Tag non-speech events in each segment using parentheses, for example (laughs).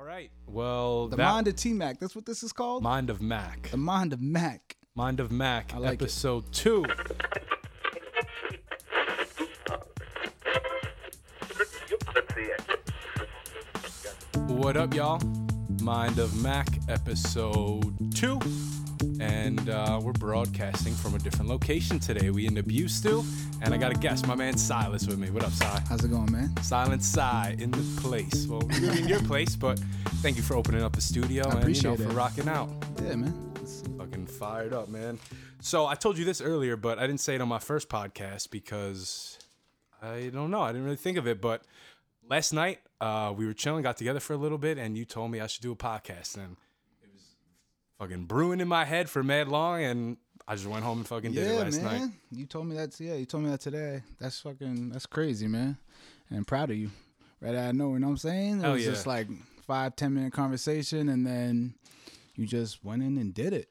All right. Well, The that Mind of T Mac. That's what this is called. Mind of Mac. the Mind of Mac. Mind of Mac, I like it. episode two. What up, y'all? Mind of Mac, episode two. And uh, we're broadcasting from a different location today. We in the Bustu, and I got a guest, my man Silas with me. What up, Si? How's it going, man? Silent Si in the place. Well, you're in your place, but thank you for opening up the studio and you know, appreciate for rocking out. Yeah, man. It's- Fucking fired up, man. So I told you this earlier, but I didn't say it on my first podcast because I don't know. I didn't really think of it. But last night uh, we were chilling, got together for a little bit, and you told me I should do a podcast, and it fucking brewing in my head for mad long, and I just went home and fucking did it last man. night. You told me that. Yeah, you told me that today. That's fucking. That's crazy, man. And I'm proud of you. Right out of nowhere, you know what I'm saying? It Hell was yeah. just like five, ten minute conversation, and then you just went in and did it.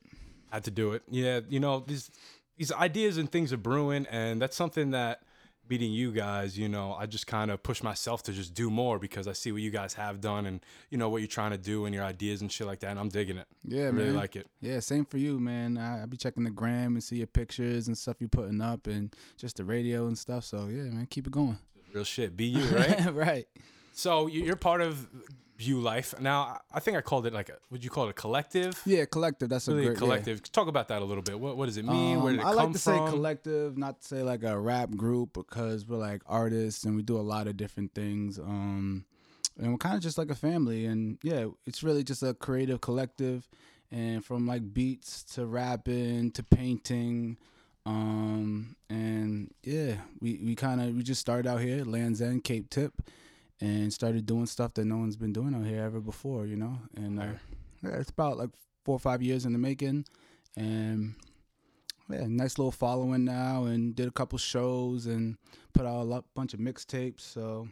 had to do it. Yeah, you know these these ideas and things are brewing, and that's something that meeting you guys, you know, I just kind of push myself to just do more because I see what you guys have done and you know what you're trying to do and your ideas and shit like that, and I'm digging it. Yeah, I man. really like it. Yeah, same for you, man. I, I be checking the gram and see your pictures and stuff you putting up, and just the radio and stuff. So yeah, man, keep it going. Real shit. Be you, (laughs) right? right. so you- you're part of Bew Life. Now, I think I called it like a. Would you call it a collective? Yeah, collective. That's a Really, a great yeah. collective. Talk about that a little bit. What What does it mean? Where did it Um, I like to from? say collective, not to say like a rap group, because we're like artists and we do a lot of different things. Um, and we're kind of just like a family. And yeah, it's really just a creative collective. And from like beats to rapping to painting. Um, and yeah, we, we kind of, we just started out here, Land's End, Cape Tip, and started doing stuff that no one's been doing out here ever before, you know? And uh, yeah, it's about like four or five years in the making. And yeah, nice little following now, and did a couple shows and put out a lot, bunch of mixtapes. So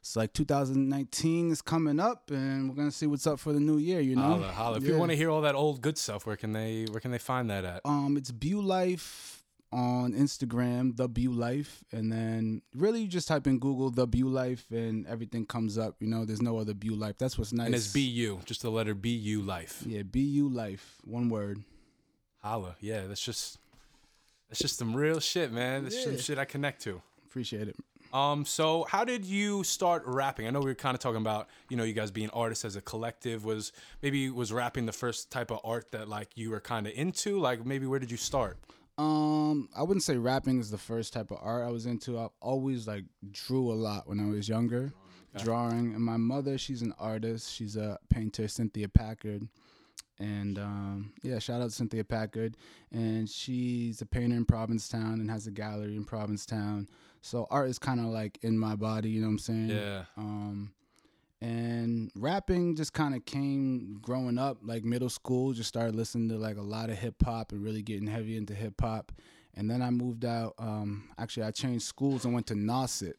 it's like 2019 is coming up, and we're gonna see what's up for the new year. You know, Holla, holla. If you want to hear all that old good stuff, where can they Where can they find that at? um, it's Bew Life on Instagram, the Bew Life, and then really you just type in Google the Bew Life, and everything comes up. You know, there's no other Bew Life. That's what's nice. And it's BU, just the letter BU Life. Yeah, Bu Life, one word. Holla. Yeah, that's just that's just some real shit, man. That's some shit I connect to. Appreciate it. Um, so how did you start rapping? I know we were kind of talking about, you know, you guys being artists as a collective. Was maybe was rapping the first type of art that like you were kind of into? Like maybe where did you start? Um, I wouldn't say rapping is the first type of art I was into. I've always like drew a lot when I was younger, drawing. And my mother, she's an artist. She's a painter, Cynthia Packard. And um, yeah, shout out to Cynthia Packard. And she's a painter in Provincetown and has a gallery in Provincetown. So art is kind of like in my body, you know what I'm saying? Yeah. Um, and rapping just kind of came growing up, like middle school. Just started listening to like a lot of hip hop and really getting heavy into hip hop. And then I moved out. Um, actually, I changed schools and went to Nauset.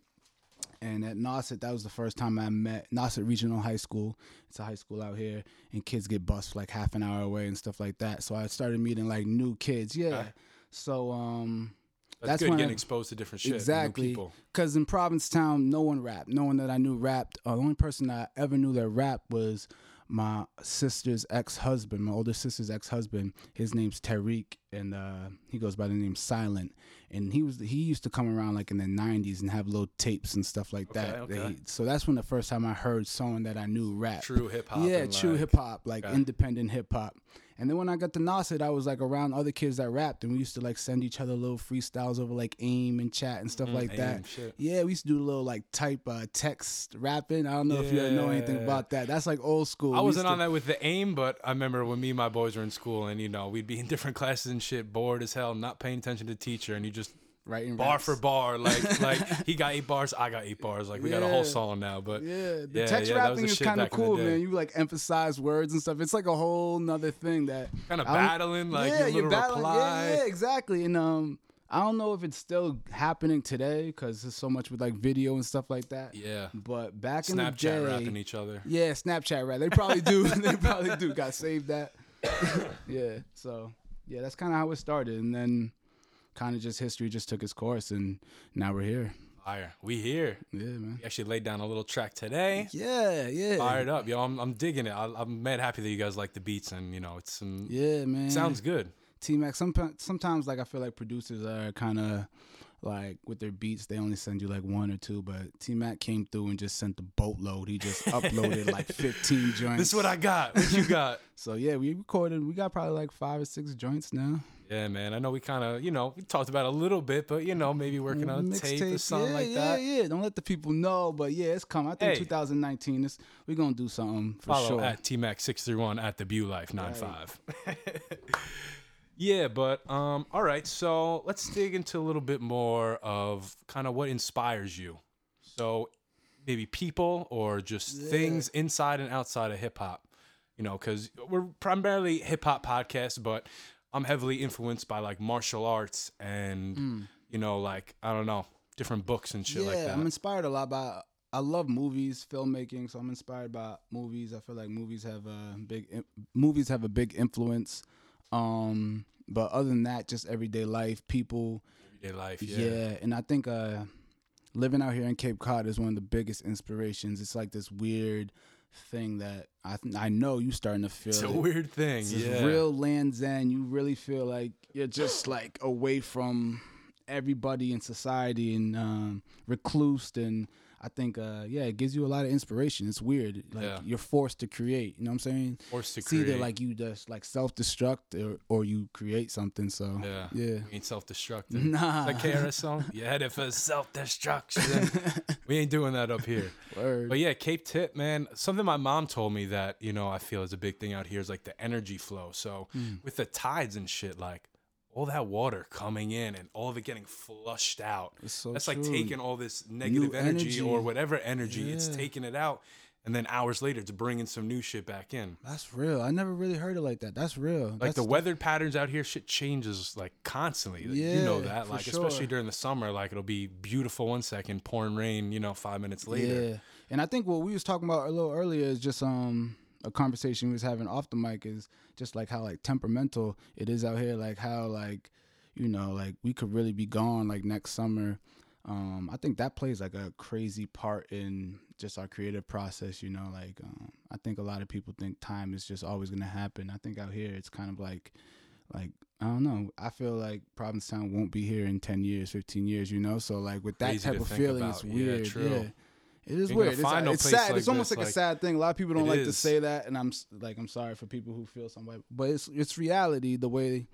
And at Nauset, that was the first time I met Nauset Regional High School. It's a high school out here, and kids get bused like half an hour away and stuff like that. So I started meeting like new kids. Yeah. So um, That's, That's good when getting I- exposed to different shit. Exactly. Because in Provincetown, no one rapped. No one that I knew rapped. Uh, the only person I ever knew that rapped was my sister's ex husband, my older sister's ex husband. His name's Tariq, and uh, he goes by the name Silent. And he was he used to come around like in the '90s and have little tapes and stuff like that. Okay, that okay. he- so that's when the first time I heard someone that I knew rap. True hip hop. Yeah, true like- hip hop, like Okay. independent hip hop. And then when I got to Nauset, I was like around other kids that rapped, and we used to like send each other little freestyles over like AIM and chat and stuff like that. Mm, AIM, shit. Yeah, we used to do a little like type uh, text rapping. I don't know if you know anything about that. That's like old school. I We wasn't used on that with the aim, but I remember when me and my boys were in school, and you know we'd be in (laughs) different classes and shit, bored as hell, not paying attention to teacher, and you just writing bar raps. for bar, like (laughs) like he got eight bars, I got eight bars, like we got a whole song now. But Yeah, the Yeah, text yeah, that was rapping the is kind of back in the cool, man. You like emphasize words and stuff. It's like a whole nother thing that kind of battling, like yeah, you're battling. reply. Yeah, yeah, exactly. And um, I don't know if it's still happening today because there's so much with like video and stuff like that. Yeah. But back in the day, rapping each other. yeah, Snapchat rap. They probably do. (laughs) they probably do. Got saved that. (laughs) yeah. So yeah, that's kind of how it started, and then kind of just history just took its course, and now we're here. Fire. We here. Yeah, man. We actually laid down a little track today. Yeah, yeah. Fired up, yo. I'm, I'm digging it. I, I'm mad happy that you guys like the beats and you know it's some Yeah, man. sounds good. T Mac. Sometimes, sometimes like I feel like producers are kind of like with their beats, they only send you like one or two. But T Mac came through and just sent the boatload. He just (laughs) uploaded like 15 joints. This is what I got. What you got? (laughs) So yeah, we recorded. We got probably like five or six joints now. yeah, man. I know we kind of you know we talked about a little bit, but you know maybe working on a tape or something yeah, like yeah, that. Yeah, yeah. Don't let the people know, but yeah, it's coming. I think Hey. 2019. This we gonna do something for Follow sure. at T Mac six three one at the Bew Life 95. (laughs) yeah, but um, all right. So let's dig into a little bit more of kind of what inspires you. So maybe people or just things inside and outside of hip hop. You know, because we're primarily hip hop podcast, but I'm heavily influenced by like martial arts and you know, like I don't know, different books and shit yeah, like that. I'm inspired a lot by. I love movies, filmmaking, so I'm inspired by movies. I feel like movies have a big movies have a big influence. Um, but other than that, just everyday life, people. Everyday life, Yeah, yeah. and I think uh, living out here in Cape Cod is one of the biggest inspirations. It's like this weird thing that I th- I know you starting to feel. It's a it. weird thing, It's yeah. real land zen. You really feel like you're just like away from everybody in society and um, reclused. And I think, uh, yeah, it gives you a lot of inspiration. It's weird. Like Yeah. you're forced to create. You know what I'm saying? Forced to It's either create. like you just like self destruct or, or you create something. So Yeah. yeah. We ain't self destructing. (laughs) Nah. That KRS song? You headed for self destruction. (laughs) we ain't doing that up here. Word. But yeah, Cape Tip, man. Something my mom told me that, you know, I feel is a big thing out here is like the energy flow. So Hmm. with the tides and shit, like all that water coming in and all of it getting flushed out. It's so That's like taking all this negative energy, energy. or whatever energy, it's taking it out. And then hours later, it's bringing some new shit back in. That's real. I never really heard it like that. That's real. Like That's the weather patterns out here, shit changes like constantly. Like, you know that. Like sure. especially during the summer, like it'll be beautiful one second, pouring rain, you know, five minutes later. Yeah, and I think what we was talking about a little earlier is just um a conversation we was having off the mic is just like how like temperamental it is out here. Like how like you know like we could really be gone like next summer. Um, I think that plays like a crazy part in just our creative process. You know, like um, I think a lot of people think time is just always gonna happen. I think out here it's kind of like like I don't know. I feel like Provincetown won't be here in ten years, fifteen years. You know, so like with that Crazy type of feeling, about. it's Yeah, weird. true. Yeah, it is weird. It's, no it's sad. like it's almost this, like, a sad thing. A lot of people don't like to say that, and I'm like, I'm sorry for people who feel some way, but it's it's reality. The way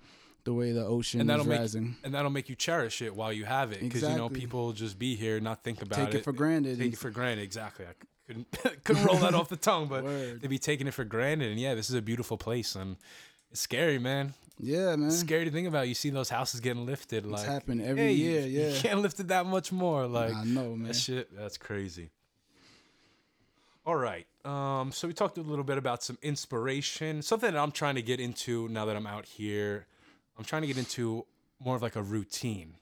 the way the ocean And that'll is make rising. and that'll make you cherish it while you have it, because you know people just be here, not think about it. Take it for granted. Take it for granted, exactly. I couldn't (laughs) couldn't roll that off the tongue, but Word. they'd be taking it for granted. And yeah, this is a beautiful place, and it's scary, man. yeah, man. It's scary to think about. You see those houses getting lifted, like happened every hey, year, you- yeah. you can't lift it that much more. Like I know, man. That shit, that's crazy. All right. Um, so we talked a little bit about some inspiration, something that I'm trying to get into now that I'm out here. I'm trying to get into more of like a routine.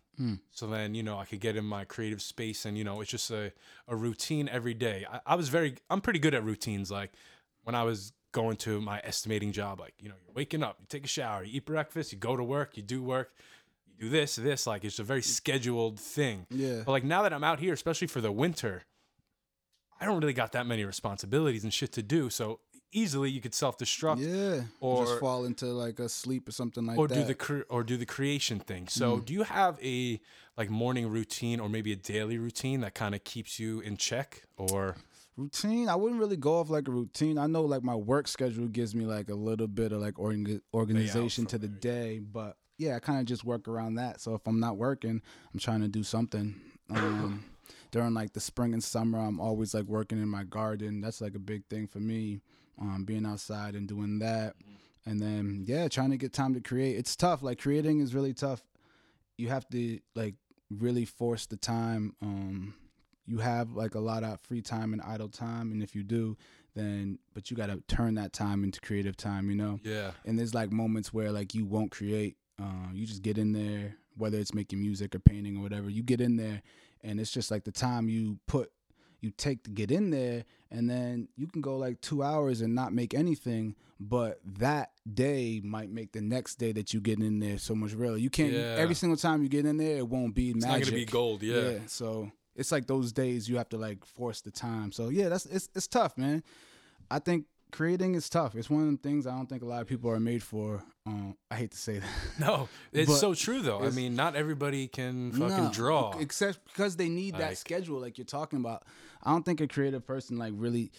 So then, you know, I could get in my creative space and, you know, it's just a, a routine every day. I, I was very, I'm pretty good at routines. Like when I was going to my estimating job, like, you know, you're waking up, you take a shower, you eat breakfast, you go to work, you do work, you do this, this. Like it's a very scheduled thing. Yeah. But like now that I'm out here, especially for the winter, I don't really got that many responsibilities and shit to do. So easily you could self destruct Yeah, or- just fall into like a sleep or something like or that. do the cre- or do the creation thing. So Mm. do you have a like morning routine or maybe a daily routine that kind of keeps you in check or routine i wouldn't really go off like a routine i know like my work schedule gives me like a little bit of like orga- organization to the day but yeah i kind of just work around that so if i'm not working i'm trying to do something um during like the spring and summer i'm always like working in my garden. That's like a big thing for me um being outside and doing that. And then yeah trying to get time to create. It's tough. Like creating is really tough. You have to like really force the time um you have like a lot of free time and idle time. And if you do then but you got to turn that time into creative time you know? Yeah. and there's like moments where like you won't create. Uh, you just get in there whether it's making music or painting or whatever you get in there and it's just like the time you put you take to get in there and then you can go like two hours and not make anything but that day might make the next day that you get in there so much realer you can't Yeah. every single time you get in there it won't be It's magic not gonna be gold, yeah. so it's like those days you have to like force the time. So yeah, that's it's it's tough, man. I think creating is tough. It's one of the things I don't think a lot of people are made for. Um, I hate to say that. (laughs) No, it's But so true though. I mean, not everybody can fucking No, draw. except because they need Like- that schedule, like you're talking about. I don't think a creative person like really,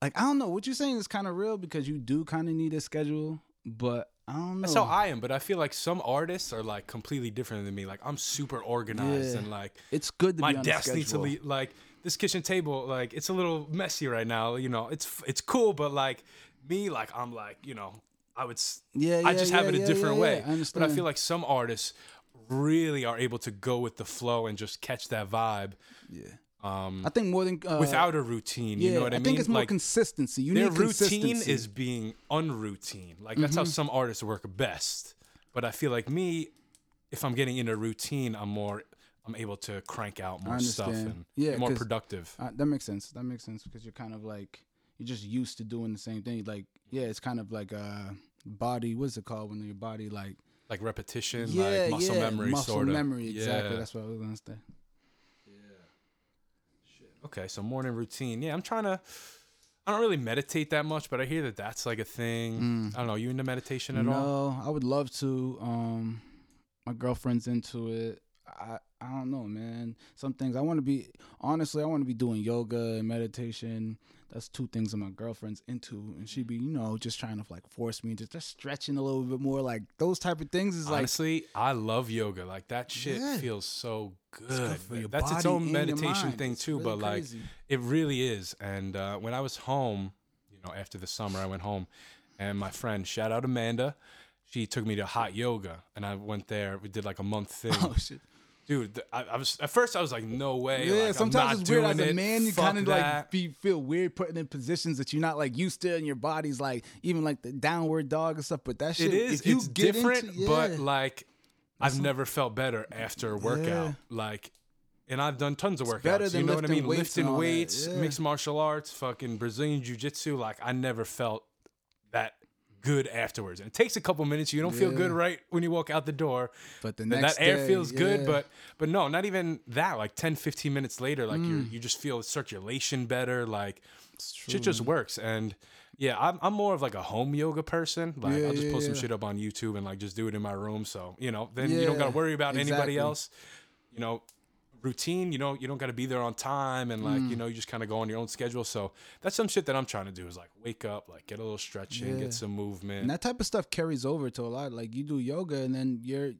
like I don't know what you're saying is kind of real because you do kind of need a schedule, but I don't know. That's how I am, but I feel like some artists are like completely different than me. Like I'm super organized Yeah. and like it's good to my be desk needs to leave. Like this kitchen table, like it's a little messy right now. You know, it's it's cool, but like me, like I'm like you know, I would. s- Yeah, I yeah, just have yeah, it a yeah, different yeah, way. yeah. I But I feel like some artists really are able to go with the flow and just catch that vibe Yeah, um, I think more than uh, without a routine. Yeah, You know what I, I mean? I think it's more like consistency. You their need routine is being unroutine. Like that's how some artists work best. But I feel like me, if I'm getting into a routine, I'm more I'm able to crank out more stuff and Yeah, be more productive. Uh, that makes sense. That makes sense because you're kind of like you're just used to doing the same thing. Like yeah, it's kind of like a body. What's it called when your body like Like repetition, yeah, like muscle yeah, memory, muscle sort of. Muscle memory. Exactly. Yeah. That's what I was gonna say. Yeah. Shit. Okay, so morning routine. Yeah, I'm trying to. I don't really meditate that much, but I hear that that's like a thing. I don't know. You into meditation at no, all? No, I would love to. Um, my girlfriend's into it. I I don't know, man. Some things I want to be honestly. I want to be doing yoga and meditation. That's two things that my girlfriend's into, and she'd be you know just trying to like force me into just stretching a little bit more. Like those type of things is like Honestly, I love yoga. Like that shit Yeah. feels so good. good for your That's its own meditation thing It's too. really but like, it really is. And uh, when I was home, you know, after the summer, I went home, and my friend, shout out Amanda, she took me to hot yoga, and I went there. We did like a month (laughs) thing. oh shit. Dude, I, I was at first I was like, no way. Yeah, like, I'm sometimes it's weird as a man. You kind of like be feel weird putting in positions that you're not like used to, and your body's like even like the downward dog and stuff. But that shit, It is. It's different, into, but yeah. like I've never felt better after a workout. Yeah. Like, and I've done tons of workouts. better you know what I mean? weights Lifting weights, yeah. mixed martial arts, fucking Brazilian jiu jitsu. Like, I never felt good afterwards. And it takes a couple minutes. You don't feel good right when you walk out the door. but the next that air day, feels good, but but no, not even that. Like 10, 15 minutes later, like you Mm. you just feel circulation better. Like shit just works. And yeah, I'm I'm more of like a home yoga person. Like Yeah, I'll just yeah, post some shit up on YouTube and like just do it in my room. So you know, then you don't gotta worry about exactly. anybody else. You know, routine. You know, you don't gotta be there on time and like Mm. you know you just kind of go on your own schedule. So that's some shit that I'm trying to do is like wake up, like get a little stretching, Yeah. get some movement. And that type of stuff carries over to a lot. Like you do yoga, and then you're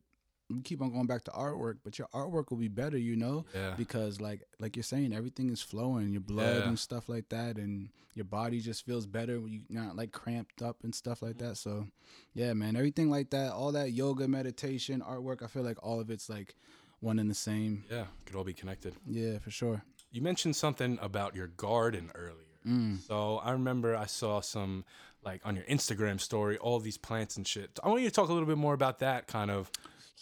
you keep on going back to artwork, but your artwork will be better, you know, yeah. because like like you're saying, everything is flowing, your blood Yeah. and stuff like that, and your body just feels better when you're not like cramped up and stuff like that. So, yeah, man, everything like that, all that yoga, meditation, artwork, I feel like all of it's like one and the same. Yeah, could all be connected. Yeah, for sure. You mentioned something about your garden earlier. Mm. So I remember I saw some like on your Instagram story, all these plants and shit. I want you to talk a little bit more about that kind of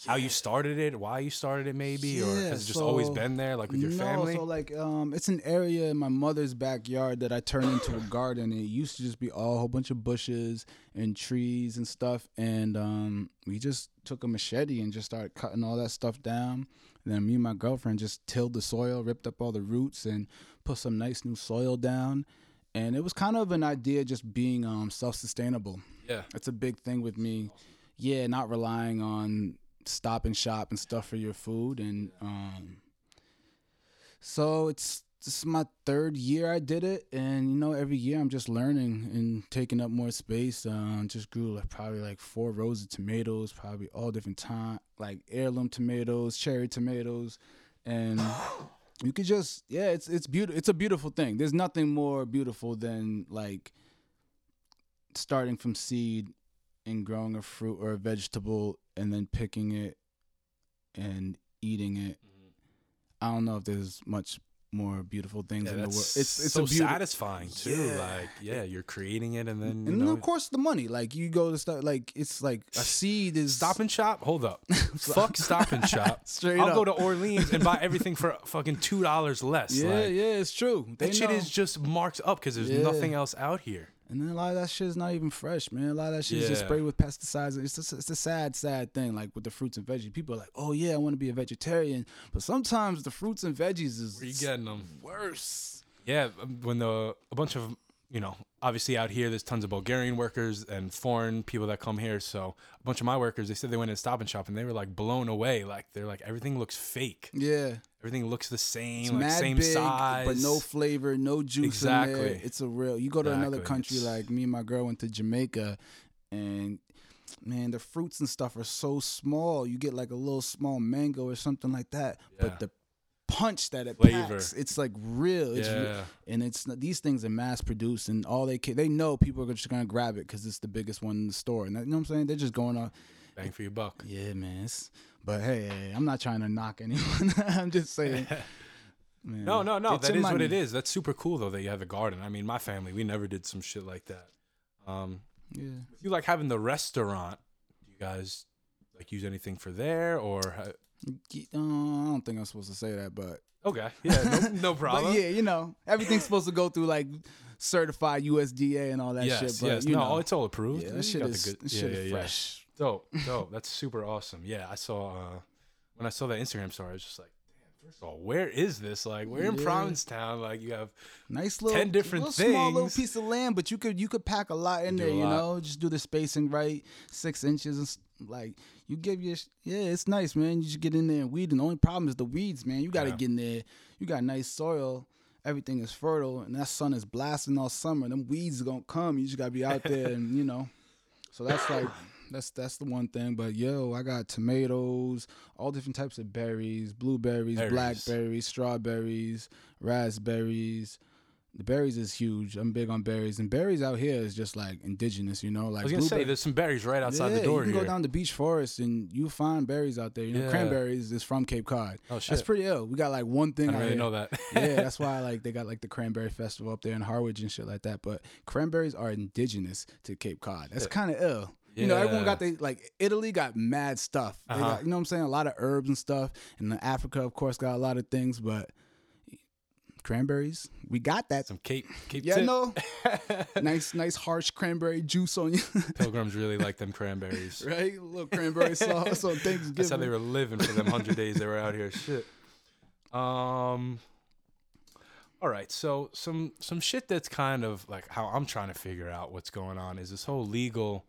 how you started it, why you started it maybe, or has it just always been there like with your no, family? so like um, it's an area in my mother's backyard that I turned into a garden. It used to just be all a whole bunch of bushes and trees and stuff, and um, we just took a machete and just started cutting all that stuff down. And then me and my girlfriend just tilled the soil, ripped up all the roots, and put some nice new soil down. And it was kind of an idea just being um, self-sustainable. yeah. That's a big thing with me. Yeah, not relying on stop and shop and stuff for your food and um so it's this is my third year I did it and you know every year I'm just learning and taking up more space. Um just grew like probably like four rows of tomatoes, probably all different time like heirloom tomatoes, cherry tomatoes and (coughs) you could just yeah, it's it's beautiful it's a beautiful thing. There's nothing more beautiful than like starting from seed and growing a fruit or a vegetable and then picking it and eating it. Mm-hmm. I don't know if there's much more beautiful things Yeah, in the world. It's it's so beautiful. satisfying too. Yeah. Like, yeah, you're creating it and then And know, then of course the money. Like you go to start like it's like a seed is Stop and Shop. Hold up, (laughs) fuck Stop and Shop. (laughs) Straight I'll up. go to Orleans and buy everything for fucking two dollars less. Yeah, like, yeah, it's true. They that shit is just marked up because there's Yeah. nothing else out here. And then a lot of that shit is not even fresh, man. A lot of that shit is just sprayed with pesticides. It's just, it's a sad, sad thing. Like with the fruits and veggies, people are like, "Oh yeah, I want to be a vegetarian," but sometimes the fruits and veggies is Where you getting them? worse. Yeah, um, when the a bunch of you know, obviously out here there's tons of Bulgarian workers and foreign people that come here. So a bunch of my workers, they said they went in Stop and Shop and they were like blown away. Like they're like everything looks fake. Yeah, Everything looks the same, it's like same big, size, but no flavor, no juice. Exactly. It's a real. You go to another country, It's- like me and my girl went to Jamaica, and man, the fruits and stuff are so small. You get like a little small mango or something like that, Yeah. but the punch that it Flavor. packs, it's like real. It's real. and it's these things are mass produced, and all they ca- they know people are just gonna grab it because it's the biggest one in the store. And that- you know what I'm saying? They're just going off. Bang for your buck. Yeah, man. It's, but hey, I'm not trying to knock (laughs) anyone. I'm just saying. (laughs) Man, No, no, no. get That your what it is. That's super cool though that you have a garden. I mean, my family, we never did some shit like that. Um, Yeah. you like having the restaurant? You guys like use anything for there or? uh, I don't think I'm supposed to say that, but Okay, yeah, no, no (laughs) problem. but yeah, you know, everything's supposed to go through like certified USDA and all that yes, shit. But yes, you no, know, it's all approved. yeah, that shit is good- that yeah, shit yeah, is yeah. fresh. Dope, dope. That's super awesome. Yeah, I saw uh when I saw that Instagram story, I was just like. First of all, where is this? Like, we're in Yeah. Provincetown. Like, you have Nice little 10 different little small little piece of land, but you could you could pack a lot in there. You lot. know, just do the spacing right, six inches and like you give your yeah, it's nice, man. You just get in there and weed. And the only problem is the weeds, man. You got to Yeah. get in there. You got nice soil. Everything is fertile, and that sun is blasting all summer. Them weeds are gonna come. You just gotta be out there, and you know. So that's like (laughs) that's that's the one thing. But yo, I got tomatoes, all different types of berries, blueberries, Berries. blackberries, strawberries, raspberries. The berries is huge. I'm big on berries, and berries out here is just like indigenous, you know. Like I was gonna say there's some berries right outside yeah, the door you can here. go down to beach forest and you find berries out there. You know, Yeah. cranberries is from Cape Cod. oh shit! That's pretty ill. We got like one I thing. didn't out really here. know that. yeah, (laughs) that's why like they got like the cranberry festival up there in Harwich and shit like that. But cranberries are indigenous to Cape Cod. That's kind of ill. You know, everyone got they like Italy got mad stuff. They Uh-huh. got, you know what I'm saying? A lot of herbs and stuff. And then Africa, of course, got a lot of things. But cranberries, we got that. some Cape Cape Yeah, tip. no, (laughs) nice, nice harsh cranberry juice on you, (laughs) Pilgrims really like them cranberries. right? A little cranberry sauce on (laughs) Thanksgiving. That's how they were living for them hundred days they were out here. Shit. Um. All right, so some some shit that's kind of like how I'm trying to figure out what's going on is this whole legal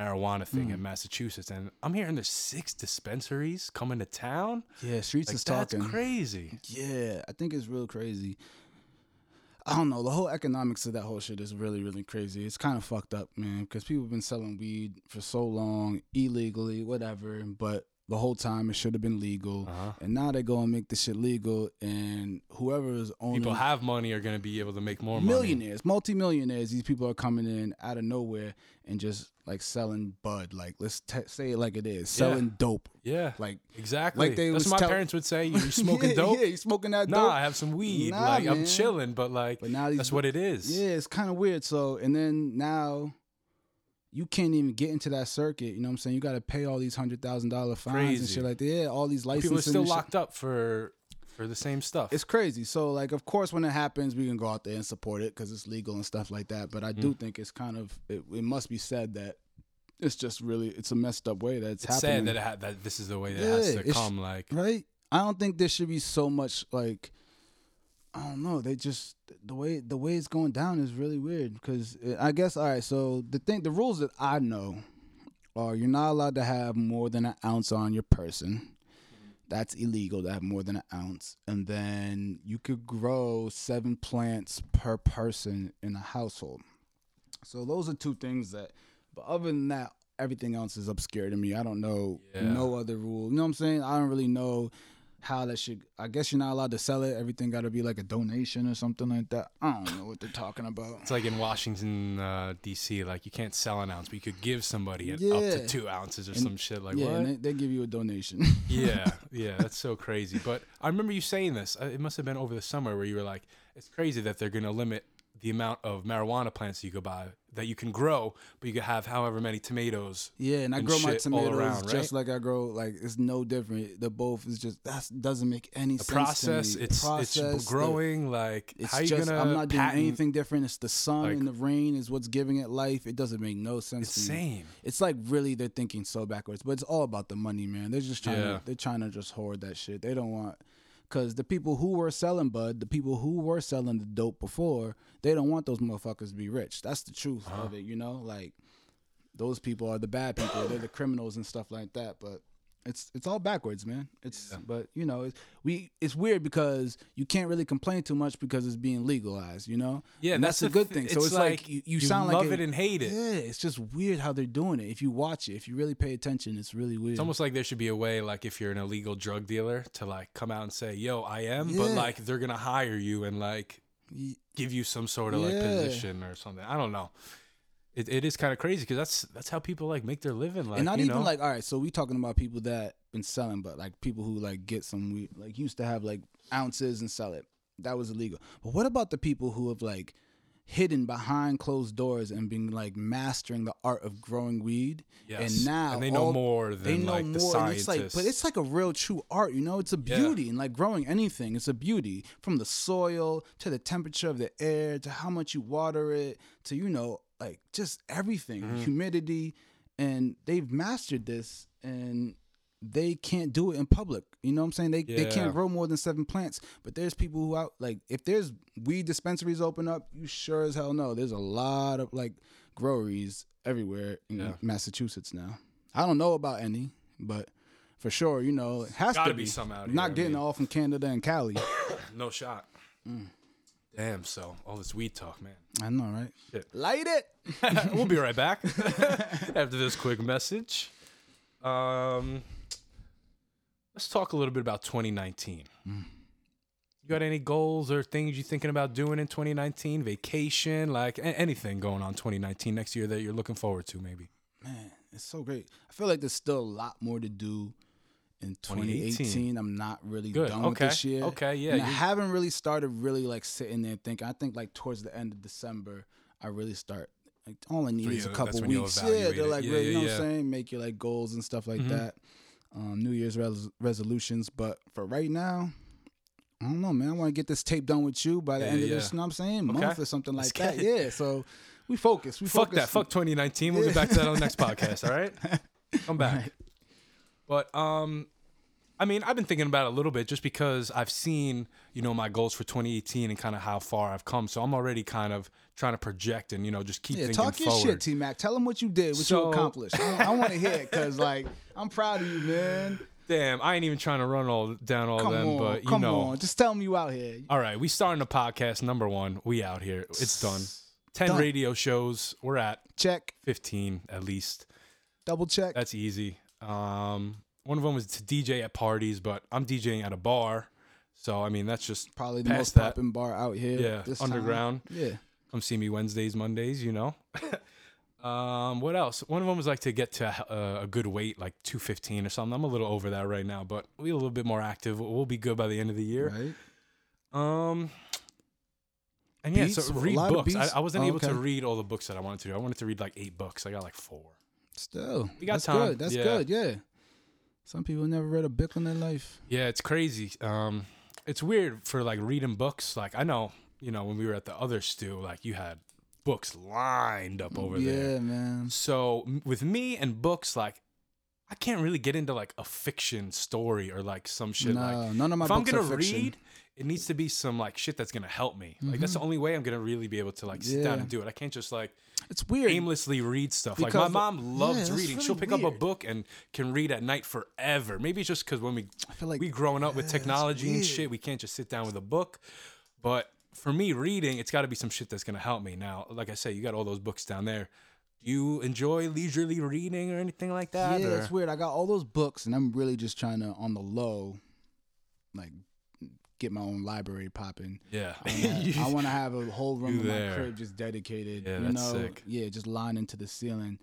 marijuana thing Hmm. in Massachusetts, and I'm hearing there's six dispensaries coming to town. Yeah, streets Like is that's talking. crazy. Yeah, I think it's real crazy. I don't know. The whole economics of that whole shit is really, really crazy. It's kind of fucked up, man, because people have been selling weed for so long, illegally, whatever, but the whole time it should have been legal. Uh-huh. And now they go and make the shit legal, and whoever is owning People have money are gonna be able to make more money. millionaires, multimillionaires, these people are coming in out of nowhere and just like selling bud. Like, let's t- say it like it is selling dope. Yeah, Like, exactly. like they That's my tell- parents would say. You (laughs) smoking yeah, dope? Yeah, you smoking that Nah, dope. I have some weed. Nah, like I'm chilling, but like But now that's what it is. Yeah, it's kind of weird. So, and then now you can't even get into that circuit. You know what I'm saying? You got to pay all these hundred thousand dollar fines and shit like that. Yeah, all these licensing. People are still locked up for for the same stuff. It's crazy. So, like, of course, when it happens, we can go out there and support it because it's legal and stuff like that. But I do mm. think it's kind of it, it must be said that it's just really it's a messed up way that it's, it's happening. sad that it ha- that this is the way that it has to come. Like right? I don't think there should be so much like I don't know. They just the way the way it's going down is really weird because I guess all right. So the thing, the rules that I know are you're not allowed to have more than an ounce on your person. That's illegal to have more than an ounce, and then you could grow seven plants per person in a household. So those are two things that. But other than that, everything else is obscure to me. I don't know Yeah. no other rule. You know what I'm saying? I don't really know how that should. I guess you're not allowed to sell it. Everything got to be like a donation or something like that. I don't know what they're talking about. it's like in Washington uh, D.C. Like you can't sell an ounce, but you could give somebody an up to two ounces or And- some shit. Like yeah, they, they give you a donation. yeah, (laughs) yeah, that's so crazy. But I remember you saying this. uh, It must have been over the summer where you were like, "It's crazy that they're gonna limit the amount of marijuana plants you could buy that you can grow, but you can have however many tomatoes. Yeah, and I and grow my tomatoes around, just right? like I grow like it's no different. The both is just that doesn't make any The sense. process, it's process, it's the- growing. like It's how you just gonna I'm not doing anything different. It's the sun like- and the rain is what's giving it life. It doesn't make no sense. It's to me. insane. It's like really they're thinking so backwards, but it's all about the money, man. They're just trying Yeah. to they're trying to just hoard that shit. They don't want because the people who were selling bud, the people who were selling the dope before, they don't want those motherfuckers to be rich. That's the truth Uh-huh. of it, you know. Like those people are the bad people. They're the criminals and stuff like that. But it's it's all backwards, man. It's Yeah. but you know it's, we it's weird because you can't really complain too much because it's being legalized, you know. Yeah, and that's, a good th- thing. So it's, like, you, you sound love like it a- and hate it. yeah, it's just weird how they're doing it. If you watch it, if you really pay attention, it's really weird. It's almost like there should be a way, like if you're an illegal drug dealer, to like come out and say, "Yo, I am," but like they're gonna hire you and like give you some sort of like position or something. I don't know. It, it is kind of crazy because that's that's how people like make their living. Like, and not even know? like all right. So we talking about people that been selling, but like people who like get some weed, like used to have like ounces and sell it. That was illegal. But what about the people who have like hidden behind closed doors and been like mastering the art of growing weed? yes. And now and they know all- more they than know like the more. and it's like, but it's like a real true art, you know. It's a Yeah. beauty, and like growing anything, it's a beauty from the soil to the temperature of the air to how much you water it to you know like just everything, Mhm. humidity, and they've mastered this, and they can't do it in public. You know what I'm saying? They they can't grow more than seven plants. But there's people who out like if there's weed dispensaries open up, you sure as hell know there's a lot of like groweries everywhere in Yeah. Massachusetts now. I don't know about any, but for sure, you know, it has to be be. some out Not here, I getting mean. all from Canada and Cali. (coughs) no shot. Mm. Damn. So all this weed talk, man. I know, right? Shit. Light it. (laughs) we'll be right back (laughs) (laughs) after this quick message. Um, let's talk a little bit about 2019. Mm. You got any goals or things you're thinking about doing in 2019? Vacation, like a- anything going on 2019 next year that you're looking forward to, maybe? Man, it's so great. I feel like there's still a lot more to do in 2018. 2018. I'm not really Good. done Okay. with this year. Okay. Yeah. and I haven't really started really like sitting there thinking. I think like towards the end of December, I really start. Like all I need For is you, a couple weeks. Yeah, they're like Yeah, really, you know yeah. what I'm saying? Make your like goals and stuff like Mhm. that. Um, New Year's res- resolutions, but for right now. I don't know, man. I want to get this tape done with you by the Yeah, end of yeah. this. You know what I'm saying? Okay. Month or something like that. Yeah. So we focus. We Fuck focus. that. Fuck 2019. We'll get back to that on the next (laughs) podcast. All right. Come back. But um, I mean, I've been thinking about it a little bit just because I've seen, you know, my goals for 2018 and kind of how far I've come. So I'm already kind of trying to project and you know just keep Yeah, thinking talk your forward. shit, T Mac. Tell them what you did, what So- you accomplished. I, want to hear it because, like, I'm proud of you, man. Damn, I ain't even trying to run all down all Come them, on, but you come know. on. Just tell them you out here. All right, we starting the podcast number one. We out here. It's done. Ten Done. radio shows. We're at Check, 15 at least. double check. That's easy. Um, one of them was to DJ at parties, but I'm DJing at a bar. So I mean, that's just Probably the most that. popping bar out here. Yeah, this time. underground. Yeah, come see me Wednesdays, Mondays, you know. (laughs) um, what else? One of them was like to get to a, a good weight, like 215 or something. I'm a little over that right now, but we a little bit more active. We'll be good by the end of the year. right. Um, and yeah, Beats? so read books. I. I wasn't Oh, able to read all the books that I wanted to do. I wanted to read like eight books. I got like four. Still, We got that's time. good. That's Yeah. good. Yeah. Some people never read a book in their life. Yeah, it's crazy. Um, it's weird for like reading books. Like I know, you know, when we were at the other stew, like you had books lined up over yeah, there. Yeah, man. So with me and books, like I can't really get into like a fiction story or like some shit. no, like none of my if I'm books gonna are fiction. read, it needs to be some like shit that's gonna help me. Like that's the mm-hmm. only way I'm gonna really be able to like sit down and do it. I can't just like It's weird. aimlessly read stuff. like my mom loves that's reading. really She'll pick up a book and can read at night forever. Maybe it's just because when we I feel like we growing up with Yeah, that's technology and shit, we can't just sit down with a book. But for me, reading, it's got to be some shit that's gonna help me. Now, like I say, you got all those books down there. Do you enjoy leisurely reading or anything like that? Yeah, or- it's weird. I got all those books, and I'm really just trying to, on the low, like, get my own library popping. yeah. (laughs) I want to have a whole room in my crib just dedicated. Yeah, you that's know, sick. yeah, just lined into the ceiling,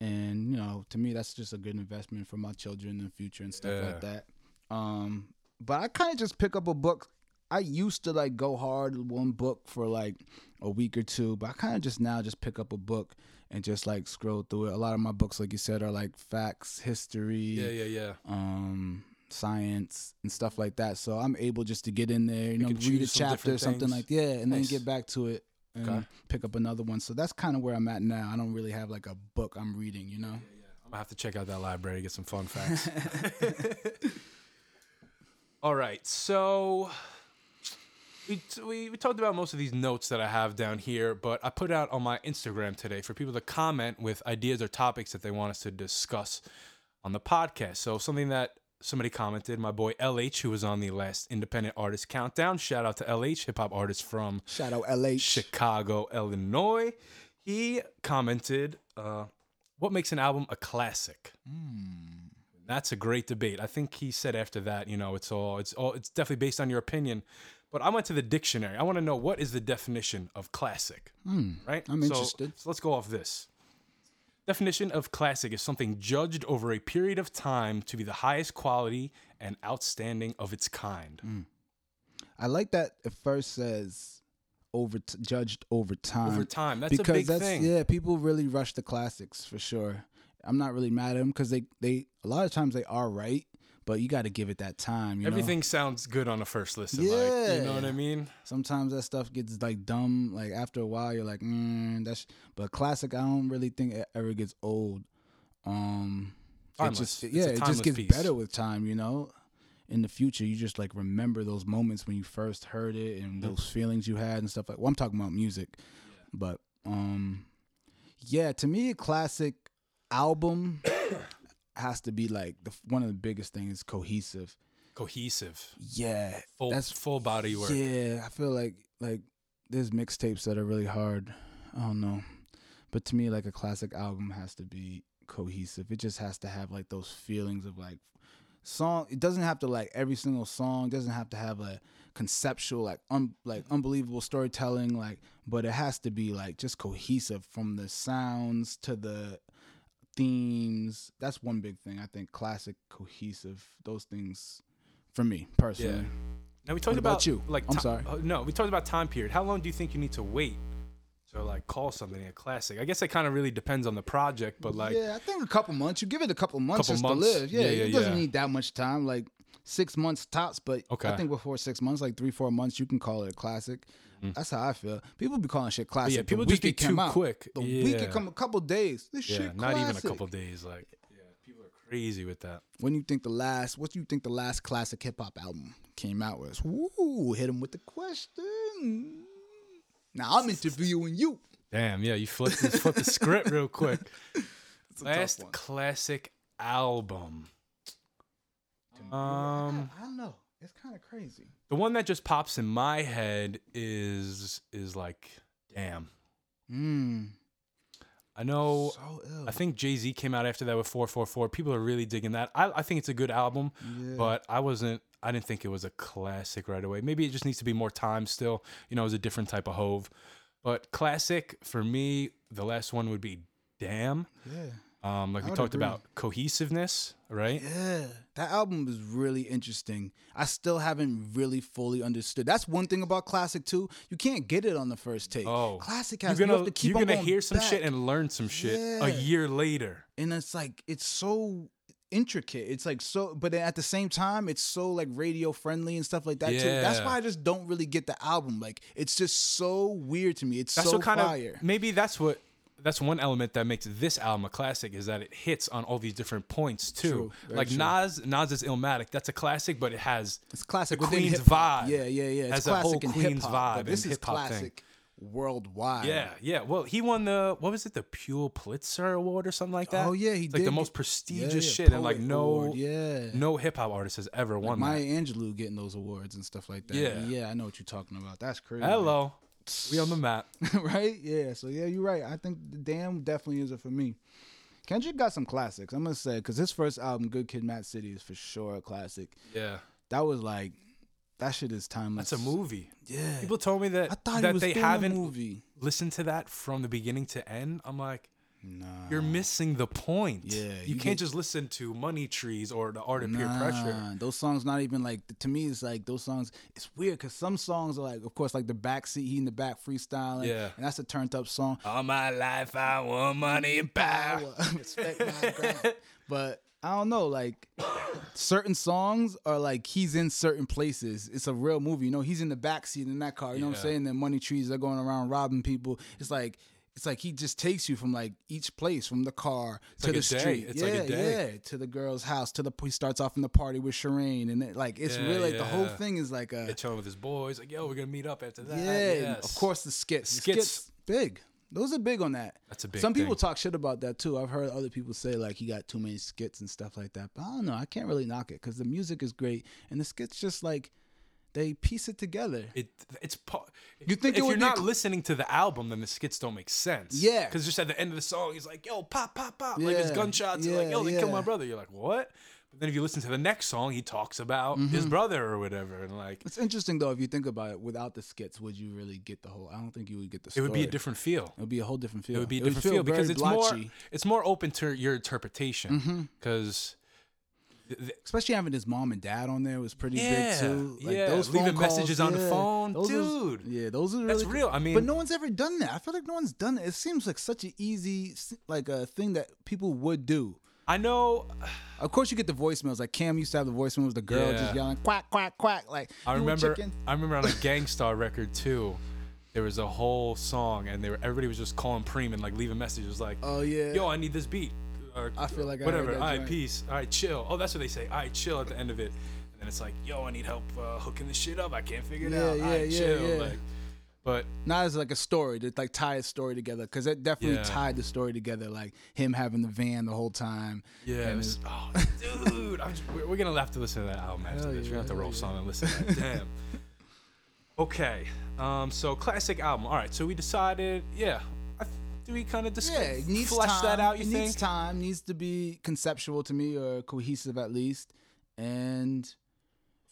and you know, to me, that's just a good investment for my children in the future and stuff Yeah. like that. Um, but I kind of just pick up a book I used to like go hard one book for like a week or two, but I kind of just now just pick up a book and just like scroll through it. A lot of my books, like you said, are like facts, history, Yeah, yeah, yeah. um, science, and stuff like that. So I'm able just to get in there, you know, read a chapter, or something like yeah, and Nice. then get back to it and Okay. pick up another one. So that's kind of where I'm at now. I don't really have like a book I'm reading, you know. I'm gonna have to check out that library to get some fun facts. (laughs) (laughs) All right, so we, we we talked about most of these notes that I have down here, but I put out on my Instagram today for people to comment with ideas or topics that they want us to discuss on the podcast. So something that somebody commented, my boy LH, who was on the last Independent Artist Countdown. Shout out to LH, hip hop artist from Shout out LH. Chicago, Illinois. He commented, uh, "What makes an album a classic?" That's a great debate. I think he said after that, you know, it's all it's all it's definitely based on your opinion. But I went to the dictionary. I want to know what is the definition of classic, right? I'm So- interested. So let's go off this. Definition of classic is something judged over a period of time to be the highest quality and outstanding of its kind. Mm. I like that it first says over t- judged over time. Over time, that's a because big that's thing. yeah, people really rush the classics for sure. I'm not really mad at them because they they a lot of times they are right, but you got to give it that time. You know? Everything sounds good on a first listen. Like, you know what I mean? Sometimes that stuff gets like dumb. Like after a while, you're like, mm, that's. But classic, I don't really think it ever gets old. Um, Timeless. it just It's yeah, it just gets piece. better with time. You know, in the future, you just like remember those moments when you first heard it and those feelings you had and stuff like. Well, I'm talking about music, but um, yeah, to me, a classic album has to be like the one of the biggest things is cohesive. Cohesive, Yeah, full, that's full body work. yeah, I feel like like there's mixtapes that are really hard. I don't know, but to me, like a classic album has to be cohesive. It just has to have like those feelings of like song. It doesn't have to like every single song doesn't have to have a conceptual like un, like unbelievable storytelling like, but it has to be like just cohesive from the sounds to the themes. That's one big thing I think. Classic, cohesive. Those things for me personally. Yeah. Now we talked about about you? Like, I'm ti- sorry. uh, no, we talked about time period. How long do you think you need to wait to like call something a classic? I guess it kind of really depends on the project, but like, yeah, I think a couple months. You give it a couple months Couple just months. to live. Yeah, Yeah, yeah, it doesn't yeah. need that much time. Like six months tops, but Okay. I think before six months, like three, four months, you can call it a classic. Mm. That's how I feel. People be calling shit classic. Yeah, people week just came too out. quick. The week Yeah. it come a couple days. This yeah, shit not even a couple days. Like, yeah, people are crazy with that. When you think the last, what do you think the last classic hip hop album came out with? Woo! Hit him with the question. Now I'm (laughs) interviewing you. Damn, yeah, you flipped this, flipped the script real quick. (laughs) It's a tough Last classic album. Um, I don't know. It's kind of crazy. the one that just pops in my head is is like, damn. Mm. I know. So ill. I think Jay Z came out after that with 444. People are really digging that. I, I think it's a good album, Yeah. but I wasn't. I didn't think it was a classic right away. Maybe it just needs to be more time still. You know, it was a different type of Hove. But classic for me, the last one would be Damn. yeah. Um, like I we talked agree. about cohesiveness, right? Yeah, that album is really interesting. I still haven't really fully understood. That's one thing about classic too. You can't get it on the first take. Oh, classic You're has you gonna have to keep you're gonna hear some back. shit and learn some shit Yeah. a year later. and it's like it's so intricate. It's like so, but at the same time, it's so like radio friendly and stuff like that too. That's why I just don't really get the album. Like it's just so weird to me. It's That's so what kind fire. of maybe that's what that's one element that makes this album a classic is that it hits on all these different points too. True, like true. Nas, Nas is Illmatic. That's a classic, but it has It's classic the Queen's vibe. Yeah, yeah, yeah. It's Has a classic whole Queen's vibe this and is hip-hop thing. worldwide. yeah, yeah. Well, he won the what was it, the Pule Pulitzer Award or something like that. Oh yeah, he It's did. like the most prestigious yeah, shit, and like no, Award, yeah, no hip hop artist has ever won Maya that. Angelou getting those awards and stuff like that. Yeah. yeah, I know what you're talking about. That's crazy. Hello, we on the map. (laughs) right? Yeah. So yeah, you're right. I think the Damn definitely is it for me. Kendrick got some classics. I'm gonna say because his first album, Good Kid, Mad City, is for sure a classic. Yeah, That was like, that shit is timeless. that's a movie. Yeah. People told me that I thought that they haven't movie. listened to that from the beginning to end. I'm like, Nah. you're missing the point. Yeah, you, you can't get- just listen to Money Trees or the Art of Peer Pressure. Those songs not even like to me. It's like those songs. It's weird because some songs are like, of course, like the backseat, he in the back freestyling. Yeah. and that's a turned up song. All my life I want money and power. (laughs) Respect my. (laughs) But I don't know, like certain songs are like he's in certain places. It's a real movie, you know. He's in the backseat in that car. You know what I'm saying? The money trees they're going around robbing people. It's like. It's like he just takes you from like each place, from the car to like the street, It's yeah, like a day. yeah, to the girl's house. To the he starts off in the party with Sherane, and it, like it's Yeah, really like the whole thing is like a chilling with his boys. Like, yo, we're gonna meet up after that. yeah, yes. of course the skits. The Skits- skits, big. Those are big on that. That's a big Some people thing. talk shit about that too. I've heard other people say like he got too many skits and stuff like that. But I don't know. I can't really knock it because the music is great and the skits just like they piece it together. It it's. You think if you're not cl- listening to the album, then the skits don't make sense. Yeah. because just at the end of the song, he's like, "Yo, pop, pop, pop!" Like his gunshots. are like, yeah, "Yo, they killed my brother." You're like, "What?" But then if you listen to the next song, he talks about Mm-hmm. his brother or whatever, and like It's interesting though if you think about it. Without the skits, would you really get the whole? I don't think you would get the. it would be a different feel. It would be a whole different feel. It would be a different feel, because very it's more it's more open to your interpretation. Mm-hmm. Especially having his mom and dad on there was pretty Yeah, big too. Like yeah, those leaving calls, messages on the phone, dude. yeah, those are really That's cool. real. I mean- but no one's ever done that. I feel like no one's done it. It seems like such an easy, like a thing that people would do. I know Of course, you get the voicemails. Like Cam used to have the voicemails, the girl Yeah. just yelling quack quack quack. Like I remember chicken?" I remember on a (laughs) Gang Starr record too. There was a whole song, and they were everybody was just calling Preem and like leaving messages like, Oh yeah. "Yo, I need this beat." Or, I feel like I whatever. that All right, joint. peace. All right, chill. Oh, that's what they say. All right, chill at the end of it. And then it's like, "Yo, I need help uh, hooking this shit up. I can't figure it Yeah, out." yeah, All right, yeah, chill. yeah. Like, but Not as like a story to like tie a story together because it definitely Yeah. tied the story together. Like him having the van the whole time. yeah, was, oh, dude, I'm just, we're, we're gonna have to listen to that album after Hell this. We're gonna have to roll hell some and listen to that. Damn. (laughs) Okay, um, so classic album. All right, so we decided, yeah. Do we kind of discuss, Yeah, it needs flesh time. that out? You it think? needs time. Needs to be conceptual to me or cohesive at least. And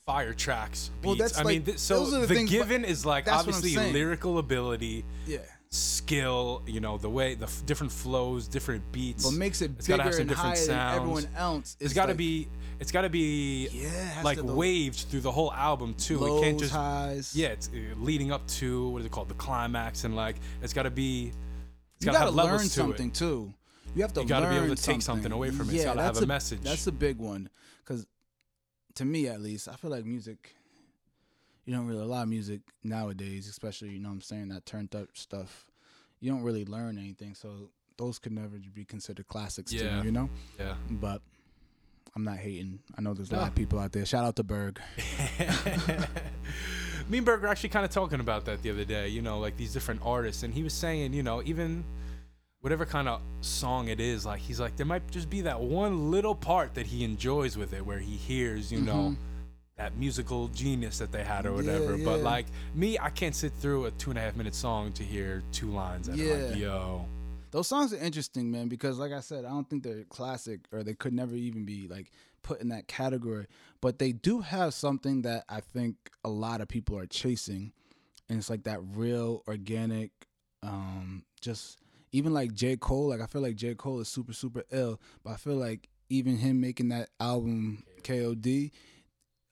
fire tracks. Beats. Well, that's I like- mean, th- so those are the the, things, given is like that's what I'm obviously lyrical ability, yeah, skill. You know, the way the f- different flows, different beats. what makes it It's bigger have some and different higher than sounds. everyone else? It's is got to like be. It's got to be Yeah, like to- waved through the whole album too. lows, it can't just highs. yeah. It's uh, leading up to what is it called? The climax and like it's got to be. It's you gotta learn something It. too. You have to You gotta be able learn to take something away from it. It's Yeah, gotta have that's a message. That's a big one because, to me at least, I feel like music. You don't really a lot of music nowadays, especially you know what I'm saying that turned up stuff. You don't really learn anything, so those could never be considered classics to Yeah. me. You know, Yeah. but. I'm not hating. I know there's a lot ah. of people out there. Shout out to Berg. (laughs) (laughs) Me and Berg were actually kind of talking about that the other day, you know, like these different artists. And he was saying, you know, even whatever kind of song it is, like, he's like, there might just be that one little part that he enjoys with it where he hears, you know, that musical genius that they had or Mm-hmm. Yeah, whatever. But like, me, I can't sit through a two and a half minute song to hear two lines that are like, Yeah. yo. Those songs are interesting, man, because like I said, I don't think they're classic or they could never even be like put in that category. But they do have something that I think a lot of people are chasing. And it's like that real organic, um, just even like J. Cole, like I feel like J. Cole is super, super ill. But I feel like even him making that album KOD,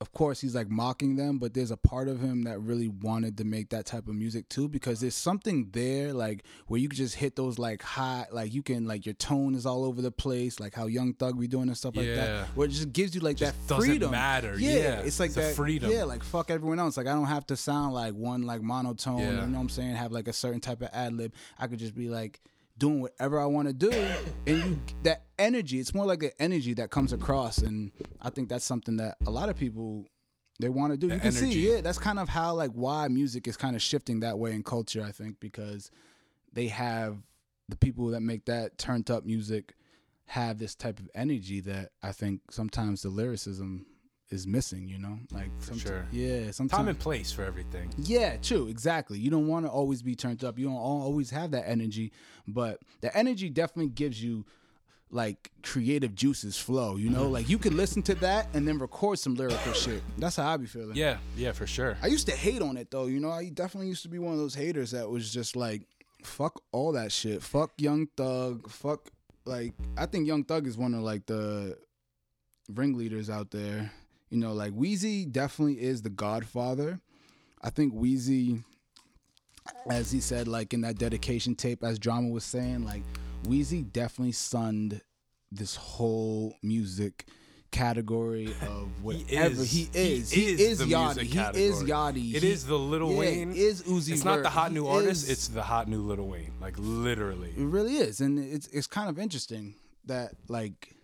of course he's like mocking them, but there's a part of him that really wanted to make that type of music too because there's something there like where you can just hit those like high like you can like your tone is all over the place like how Young Thug be doing and stuff like Yeah. that where it just gives you like Just that freedom. matter. Yeah, Yeah, it's like it's that freedom. Yeah, like fuck everyone else. Like I don't have to sound like one like monotone. Yeah. You know what I'm saying? Have like a certain type of ad lib. I could just be like doing whatever I want to do, and you that energy. It's more like the energy that comes across, and I think that's something that a lot of people they want to do. you can energy. see, yeah, that's kind of how like why music is kind of shifting that way in culture. I think because they have the people that make that turned up music have this type of energy that I think sometimes the lyricism is missing. You know, like somet- sure. yeah, sometimes Time and place for everything. yeah, true, exactly. You don't want to always be turned up. You don't always have that energy, but the energy definitely gives you like creative juices flow. You know, like you could listen to that and then record some lyrical shit. That's how I be feeling. Yeah, yeah, for sure. I used to hate on it though. You know, I definitely used to be one of those haters that was just like fuck all that shit. Fuck Young Thug. Fuck like I think Young Thug is one of like the ringleaders out there. You know, like Weezy definitely is the Godfather. I think Weezy, as he said, like in that dedication tape, as Drama was saying, like Weezy definitely sunned this whole music category (laughs) of whatever he is. He is, he is, the Yachty. He is. Yachty. It He- is the Lil yeah, Wayne. Is Uzi? It's not the hot new He artist. is- It's the hot new Lil Wayne. Like literally. It really is, and it's it's kind of interesting that like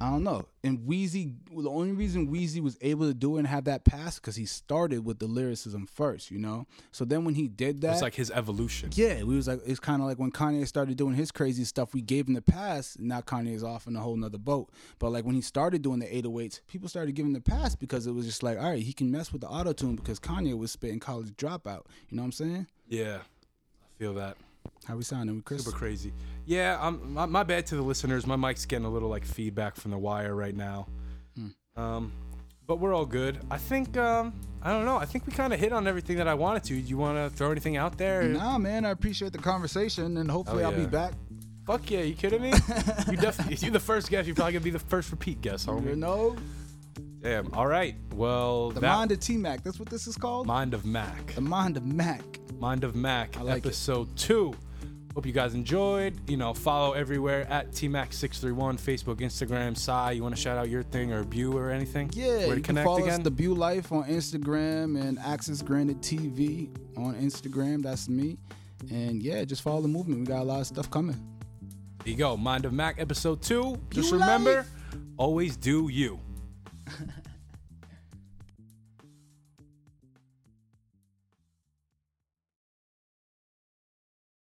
I don't know. And Weezy, the only reason Weezy was able to do it and have that pass because he started with the lyricism first, you know. So then when he did that, It's like his evolution. yeah, we was like it's kind of like when Kanye started doing his crazy stuff. We gave him the pass. Now Kanye's off in a whole nother boat. But like when he started doing the 808s, people started giving the pass because it was just like, all right, he can mess with the auto tune because Kanye was spitting college dropout. You know what I'm saying? Yeah, I feel that. How we sounding? We Chris? Super crazy. Yeah, I'm, my, my bad to the listeners. My mic's getting a little like feedback from the wire right now. Hmm. Um, but we're all good. I think um, I don't know. I think we kind of hit on everything that I wanted to. Do you want to throw anything out there? Nah, man, I appreciate the conversation, and hopefully Oh, I'll be back. Fuck yeah, you kidding me? (laughs) you definitely. You're the first guest, you're probably gonna be the first repeat guest, You homie. know, Damn. All right. Well, the that mind of T Mac. That's what this is called. Mind of Mac. the mind of Mac. Mind of Mac, I like it. episode two. Hope you guys enjoyed. You know, follow everywhere at TMax631, Facebook, Instagram. Sai, you want to shout out your thing or Bu or anything? Yeah, Where to you can follow again? us, The Bew Life, on Instagram and Access Granted TV on Instagram. That's me. And yeah, just follow the movement. We got a lot of stuff coming. there you go. Mind of Mac, episode two. Just remember, Life. always do you. (laughs)